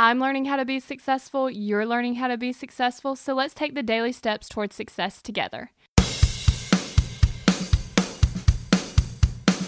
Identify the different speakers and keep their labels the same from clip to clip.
Speaker 1: I'm learning how to be successful, you're learning how to be successful, so let's take the daily steps towards success together.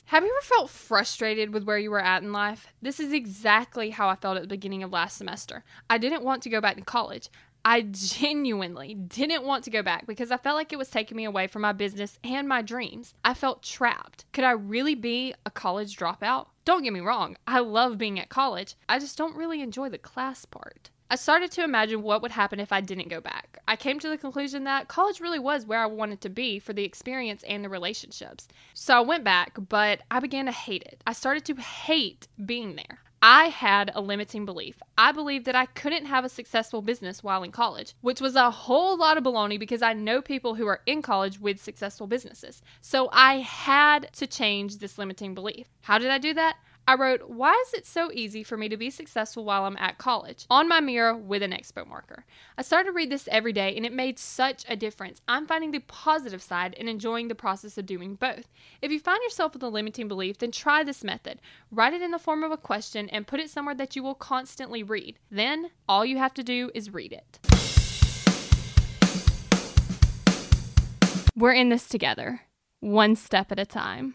Speaker 1: Have you ever felt frustrated with where you were at in life? This is exactly how I felt at the beginning of last semester. I didn't want to go back to college. I genuinely didn't want to go back because I felt like it was taking me away from my business and my dreams. I felt trapped. Could I really be a college dropout? Don't get me wrong, I love being at college. I just don't really enjoy the class part. I started to imagine what would happen if I didn't go back. I came to the conclusion that college really was where I wanted to be for the experience and the relationships. So I went back, but I began to hate it. I started to hate being there. I had a limiting belief. I believed that I couldn't have a successful business while in college, which was a whole lot of baloney because I know people who are in college with successful businesses. So I had to change this limiting belief. How did I do that? I wrote, Why is it so easy for me to be successful while I'm at college? on my mirror with an expo marker. I started to read this every day and it made such a difference. I'm finding the positive side and enjoying the process of doing both. If you find yourself with a limiting belief, then try this method. Write it in the form of a question and put it somewhere that you will constantly read. Then all you have to do is read it. We're in this together, one step at a time.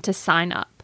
Speaker 1: to sign up.